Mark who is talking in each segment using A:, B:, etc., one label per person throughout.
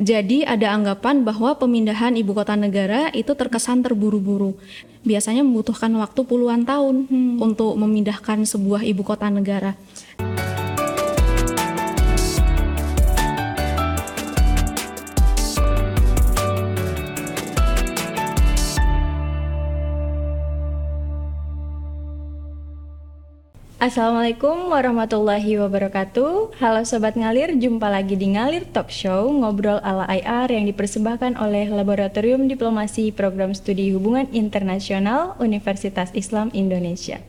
A: Jadi ada anggapan bahwa pemindahan ibu kota negara itu terkesan terburu-buru. Biasanya membutuhkan waktu puluhan tahun hmm. untuk memindahkan sebuah ibu kota negara.
B: Assalamualaikum warahmatullahi wabarakatuh. Halo Sobat Ngalir, jumpa lagi di Ngalir Talk Show Ngobrol ala IR yang dipersembahkan oleh Laboratorium Diplomasi Program Studi Hubungan Internasional Universitas Islam Indonesia.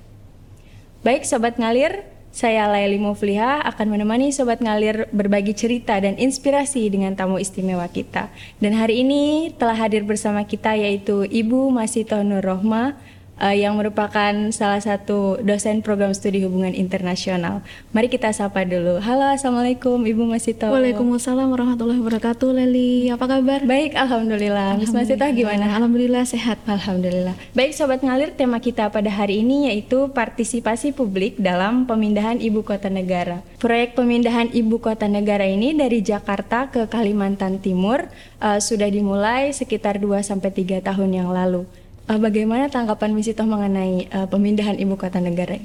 B: Baik Sobat Ngalir, saya Laili Mufliha akan menemani Sobat Ngalir berbagi cerita dan inspirasi dengan tamu istimewa kita. Dan hari ini telah hadir bersama kita yaitu Ibu Masito Nur Rohma uh, yang merupakan salah satu dosen program studi hubungan internasional. Mari kita sapa dulu. Halo, Assalamualaikum Ibu Masito.
A: Waalaikumsalam warahmatullahi wabarakatuh. Leli, apa kabar?
B: Baik, Alhamdulillah. Miss Masito gimana?
A: Alhamdulillah sehat.
B: Alhamdulillah. Baik, Sobat Ngalir, tema kita pada hari ini yaitu partisipasi publik dalam pemindahan ibu kota negara. Proyek pemindahan ibu kota negara ini dari Jakarta ke Kalimantan Timur uh, sudah dimulai sekitar 2-3 tahun yang lalu. Uh, bagaimana tanggapan Misito mengenai uh, pemindahan ibu kota negara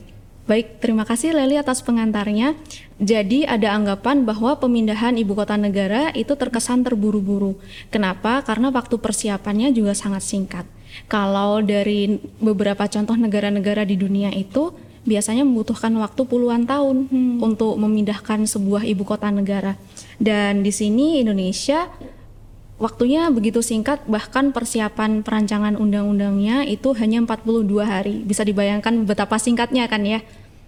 A: Baik, terima kasih Leli atas pengantarnya. Jadi ada anggapan bahwa pemindahan ibu kota negara itu terkesan terburu-buru. Kenapa? Karena waktu persiapannya juga sangat singkat. Kalau dari beberapa contoh negara-negara di dunia itu biasanya membutuhkan waktu puluhan tahun hmm. untuk memindahkan sebuah ibu kota negara. Dan di sini Indonesia Waktunya begitu singkat, bahkan persiapan perancangan undang-undangnya itu hanya 42 hari. Bisa dibayangkan betapa singkatnya kan ya.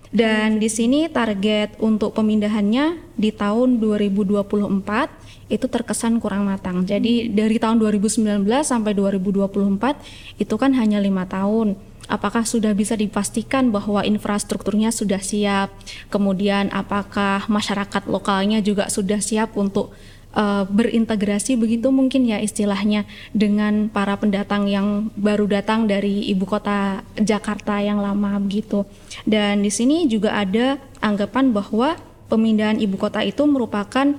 A: Dan di sini target untuk pemindahannya di tahun 2024 itu terkesan kurang matang. Jadi dari tahun 2019 sampai 2024 itu kan hanya lima tahun. Apakah sudah bisa dipastikan bahwa infrastrukturnya sudah siap? Kemudian apakah masyarakat lokalnya juga sudah siap untuk uh, berintegrasi begitu mungkin ya istilahnya dengan para pendatang yang baru datang dari ibu kota Jakarta yang lama begitu. Dan di sini juga ada anggapan bahwa pemindahan ibu kota itu merupakan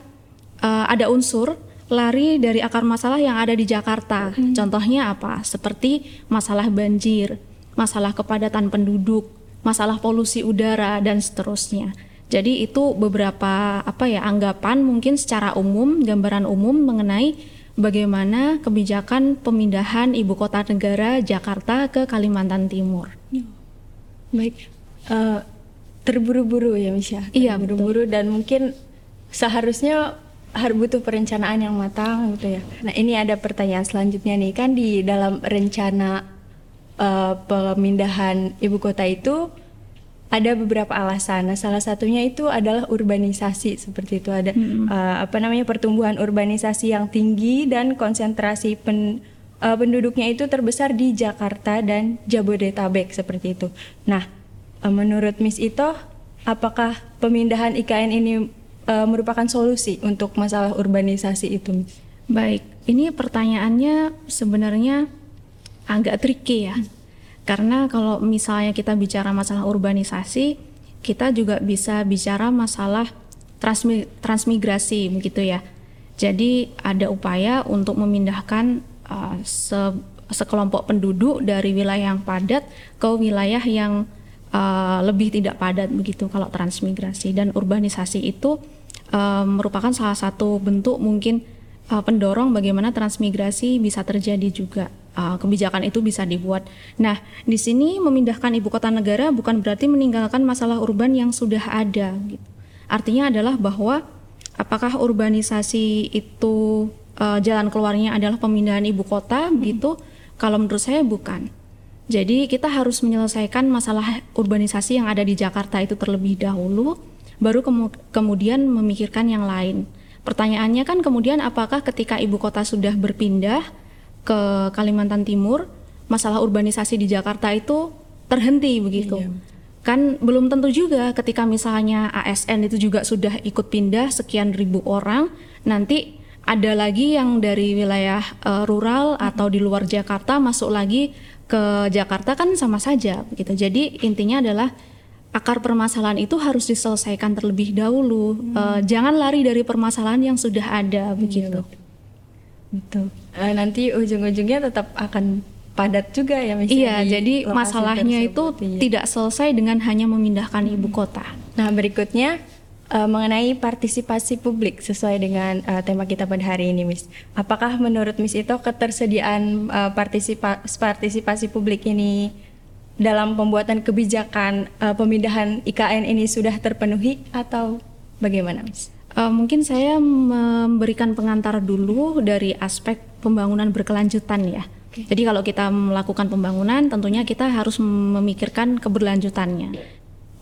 A: uh, ada unsur lari dari akar masalah yang ada di Jakarta. Hmm. Contohnya apa? Seperti masalah banjir, masalah kepadatan penduduk, masalah polusi udara dan seterusnya. Jadi itu beberapa apa ya anggapan mungkin secara umum, gambaran umum mengenai bagaimana kebijakan pemindahan ibu kota negara Jakarta ke Kalimantan Timur.
B: Baik, uh, terburu-buru ya Misha.
A: Iya,
B: terburu-buru dan mungkin seharusnya harus butuh perencanaan yang matang gitu ya. Nah ini ada pertanyaan selanjutnya nih kan di dalam rencana uh, pemindahan ibu kota itu ada beberapa alasan. Nah, salah satunya itu adalah urbanisasi seperti itu ada hmm. uh, apa namanya pertumbuhan urbanisasi yang tinggi dan konsentrasi pen, uh, penduduknya itu terbesar di Jakarta dan Jabodetabek seperti itu. Nah, uh, menurut Miss Ito, apakah pemindahan IKN ini uh, merupakan solusi untuk masalah urbanisasi itu?
A: Baik, ini pertanyaannya sebenarnya agak tricky ya. Hmm karena kalau misalnya kita bicara masalah urbanisasi, kita juga bisa bicara masalah transmi transmigrasi begitu ya. Jadi ada upaya untuk memindahkan uh, se sekelompok penduduk dari wilayah yang padat ke wilayah yang uh, lebih tidak padat begitu kalau transmigrasi dan urbanisasi itu uh, merupakan salah satu bentuk mungkin uh, pendorong bagaimana transmigrasi bisa terjadi juga uh, kebijakan itu bisa dibuat. Nah, di sini memindahkan ibu kota negara bukan berarti meninggalkan masalah urban yang sudah ada. Gitu. Artinya adalah bahwa apakah urbanisasi itu uh, jalan keluarnya adalah pemindahan ibu kota, hmm. gitu? Kalau menurut saya bukan. Jadi kita harus menyelesaikan masalah urbanisasi yang ada di Jakarta itu terlebih dahulu, baru kemu kemudian memikirkan yang lain. Pertanyaannya kan kemudian apakah ketika ibu kota sudah berpindah, ke Kalimantan Timur, masalah urbanisasi di Jakarta itu terhenti begitu. Iya. Kan belum tentu juga ketika misalnya ASN itu juga sudah ikut pindah sekian ribu orang, nanti ada lagi yang dari wilayah uh, rural atau di luar Jakarta masuk lagi ke Jakarta kan sama saja begitu. Jadi intinya adalah akar permasalahan itu harus diselesaikan terlebih dahulu. Hmm. Uh, jangan lari dari permasalahan yang sudah ada begitu.
B: Betul. Uh, nanti ujung-ujungnya tetap akan padat juga ya
A: misalnya. Iya, jadi masalahnya itu iya. tidak selesai dengan hanya memindahkan hmm. ibu kota.
B: Nah, berikutnya uh, mengenai partisipasi publik sesuai dengan uh, tema kita pada hari ini, Miss. Apakah menurut Miss itu ketersediaan uh, partisipa partisipasi publik ini dalam pembuatan kebijakan uh, pemindahan IKN ini sudah terpenuhi atau bagaimana, Miss?
A: Uh, mungkin saya memberikan pengantar dulu dari aspek pembangunan berkelanjutan ya. Okay. Jadi kalau kita melakukan pembangunan, tentunya kita harus memikirkan keberlanjutannya.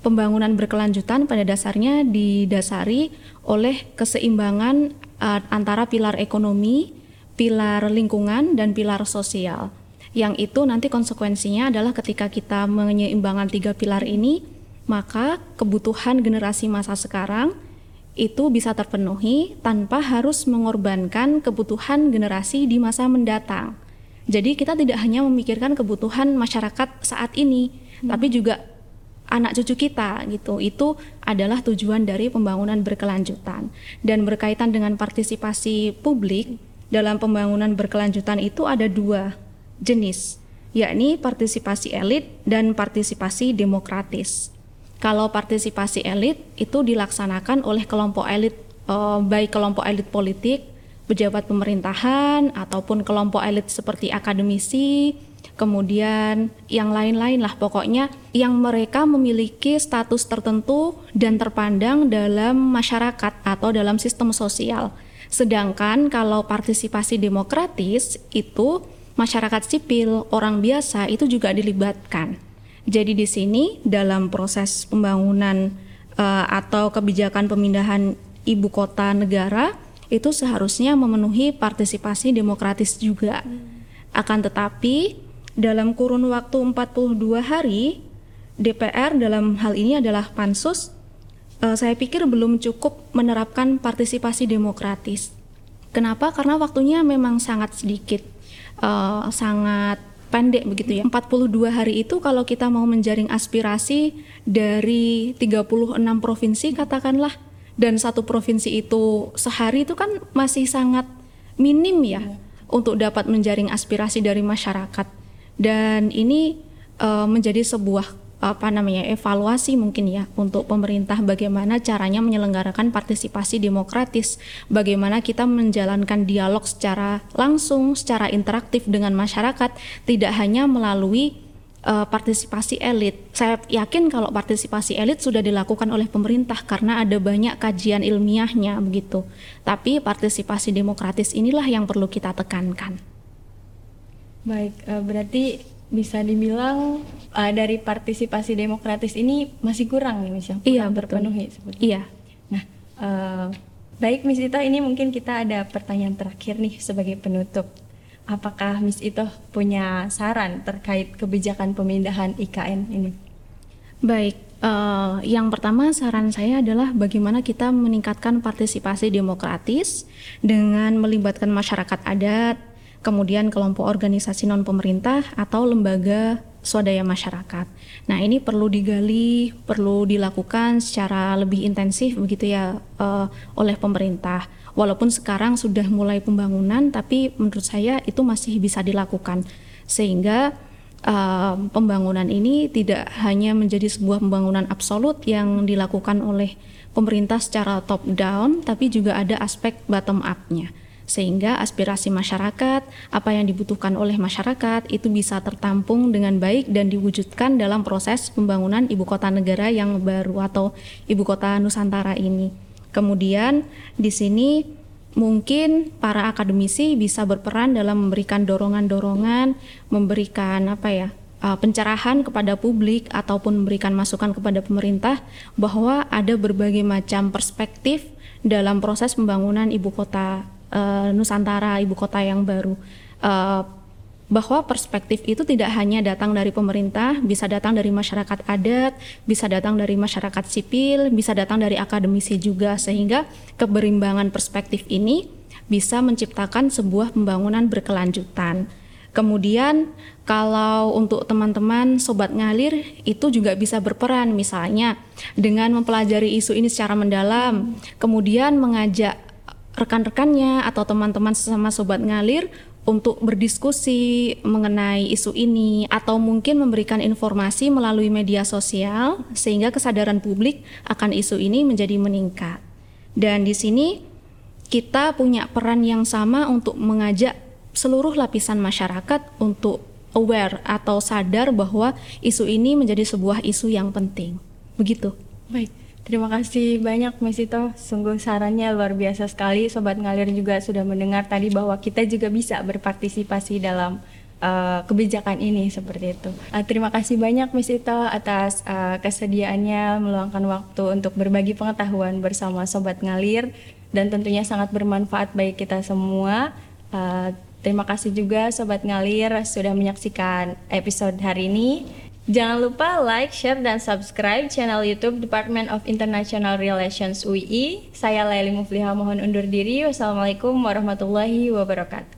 A: Pembangunan berkelanjutan pada dasarnya didasari oleh keseimbangan uh, antara pilar ekonomi, pilar lingkungan, dan pilar sosial. Yang itu nanti konsekuensinya adalah ketika kita menyeimbangkan tiga pilar ini, maka kebutuhan generasi masa sekarang itu bisa terpenuhi tanpa harus mengorbankan kebutuhan generasi di masa mendatang. Jadi kita tidak hanya memikirkan kebutuhan masyarakat saat ini, hmm. tapi juga anak cucu kita gitu. Itu adalah tujuan dari pembangunan berkelanjutan. Dan berkaitan dengan partisipasi publik dalam pembangunan berkelanjutan itu ada dua jenis, yakni partisipasi elit dan partisipasi demokratis. Kalau partisipasi elit itu dilaksanakan oleh kelompok elit eh, baik kelompok elit politik, pejabat pemerintahan ataupun kelompok elit seperti akademisi, kemudian yang lain-lain lah pokoknya yang mereka memiliki status tertentu dan terpandang dalam masyarakat atau dalam sistem sosial. Sedangkan kalau partisipasi demokratis itu masyarakat sipil, orang biasa itu juga dilibatkan. Jadi di sini dalam proses pembangunan uh, atau kebijakan pemindahan ibu kota negara itu seharusnya memenuhi partisipasi demokratis juga. Hmm. Akan tetapi dalam kurun waktu 42 hari DPR dalam hal ini adalah pansus uh, saya pikir belum cukup menerapkan partisipasi demokratis. Kenapa? Karena waktunya memang sangat sedikit, uh, sangat pendek begitu ya. 42 hari itu kalau kita mau menjaring aspirasi dari 36 provinsi katakanlah dan satu provinsi itu sehari itu kan masih sangat minim ya, ya. untuk dapat menjaring aspirasi dari masyarakat. Dan ini uh, menjadi sebuah apa namanya evaluasi mungkin ya untuk pemerintah bagaimana caranya menyelenggarakan partisipasi demokratis bagaimana kita menjalankan dialog secara langsung secara interaktif dengan masyarakat tidak hanya melalui uh, partisipasi elit. Saya yakin kalau partisipasi elit sudah dilakukan oleh pemerintah karena ada banyak kajian ilmiahnya begitu. Tapi partisipasi demokratis inilah yang perlu kita tekankan.
B: Baik uh, berarti bisa dibilang uh, dari partisipasi demokratis ini masih kurang nih Miss,
A: iya, terpenuhi
B: seperti Iya. Nah, uh, baik Miss Ito, ini mungkin kita ada pertanyaan terakhir nih sebagai penutup. Apakah Miss Ito punya saran terkait kebijakan pemindahan IKN ini?
A: Baik, uh, yang pertama saran saya adalah bagaimana kita meningkatkan partisipasi demokratis dengan melibatkan masyarakat adat, kemudian kelompok organisasi non pemerintah atau lembaga swadaya masyarakat. Nah ini perlu digali, perlu dilakukan secara lebih intensif begitu ya uh, oleh pemerintah. Walaupun sekarang sudah mulai pembangunan, tapi menurut saya itu masih bisa dilakukan sehingga uh, pembangunan ini tidak hanya menjadi sebuah pembangunan absolut yang dilakukan oleh pemerintah secara top down, tapi juga ada aspek bottom up-nya sehingga aspirasi masyarakat, apa yang dibutuhkan oleh masyarakat itu bisa tertampung dengan baik dan diwujudkan dalam proses pembangunan ibu kota negara yang baru atau ibu kota Nusantara ini. Kemudian di sini mungkin para akademisi bisa berperan dalam memberikan dorongan-dorongan, memberikan apa ya uh, pencerahan kepada publik ataupun memberikan masukan kepada pemerintah bahwa ada berbagai macam perspektif dalam proses pembangunan ibu kota uh, Nusantara ibu kota yang baru uh, bahwa perspektif itu tidak hanya datang dari pemerintah, bisa datang dari masyarakat adat, bisa datang dari masyarakat sipil, bisa datang dari akademisi juga, sehingga keberimbangan perspektif ini bisa menciptakan sebuah pembangunan berkelanjutan. Kemudian kalau untuk teman-teman sobat ngalir itu juga bisa berperan misalnya dengan mempelajari isu ini secara mendalam, kemudian mengajak rekan-rekannya atau teman-teman sesama sobat ngalir untuk berdiskusi mengenai isu ini atau mungkin memberikan informasi melalui media sosial sehingga kesadaran publik akan isu ini menjadi meningkat. Dan di sini kita punya peran yang sama untuk mengajak seluruh lapisan masyarakat untuk aware atau sadar bahwa isu ini menjadi sebuah isu yang penting. Begitu.
B: Baik. Terima kasih banyak Mas Ito, sungguh sarannya luar biasa sekali. Sobat Ngalir juga sudah mendengar tadi bahwa kita juga bisa berpartisipasi dalam uh, kebijakan ini seperti itu. Uh, terima kasih banyak Mas Ito atas uh, kesediaannya meluangkan waktu untuk berbagi pengetahuan bersama Sobat Ngalir dan tentunya sangat bermanfaat bagi kita semua. Uh, terima kasih juga Sobat Ngalir sudah menyaksikan episode hari ini. Jangan lupa like, share, dan subscribe channel YouTube Department of International Relations UI. Saya Laili Mufliha mohon undur diri. Wassalamualaikum warahmatullahi wabarakatuh.